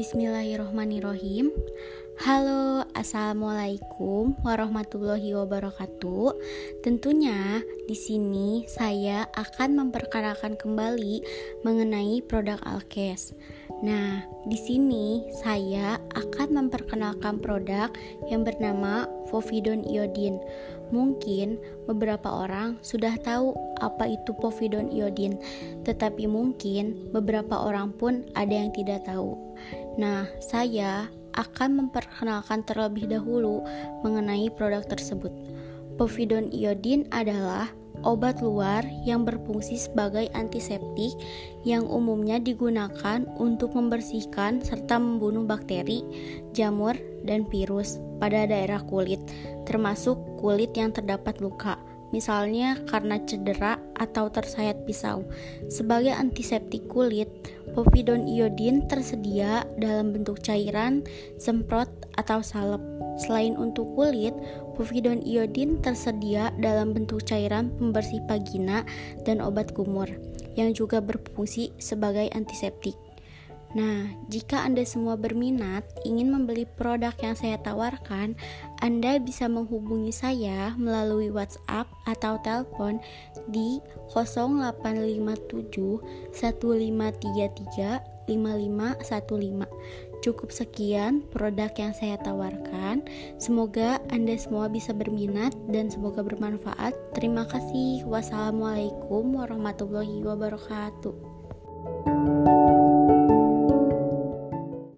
Bismillahirrohmanirrohim Halo, Assalamualaikum warahmatullahi wabarakatuh. Tentunya di sini saya akan memperkenalkan kembali mengenai produk Alkes. Nah, di sini saya akan memperkenalkan produk yang bernama povidone iodine. Mungkin beberapa orang sudah tahu apa itu povidone iodine, tetapi mungkin beberapa orang pun ada yang tidak tahu. Nah, saya akan memperkenalkan terlebih dahulu mengenai produk tersebut. Povidone iodine adalah obat luar yang berfungsi sebagai antiseptik yang umumnya digunakan untuk membersihkan serta membunuh bakteri, jamur, dan virus pada daerah kulit, termasuk kulit yang terdapat luka misalnya karena cedera atau tersayat pisau. Sebagai antiseptik kulit, povidone iodin tersedia dalam bentuk cairan, semprot, atau salep. Selain untuk kulit, povidone iodin tersedia dalam bentuk cairan pembersih vagina dan obat kumur yang juga berfungsi sebagai antiseptik. Nah, jika Anda semua berminat ingin membeli produk yang saya tawarkan, Anda bisa menghubungi saya melalui WhatsApp atau telepon di 0857 1533 5515. Cukup sekian produk yang saya tawarkan. Semoga Anda semua bisa berminat dan semoga bermanfaat. Terima kasih. Wassalamualaikum warahmatullahi wabarakatuh.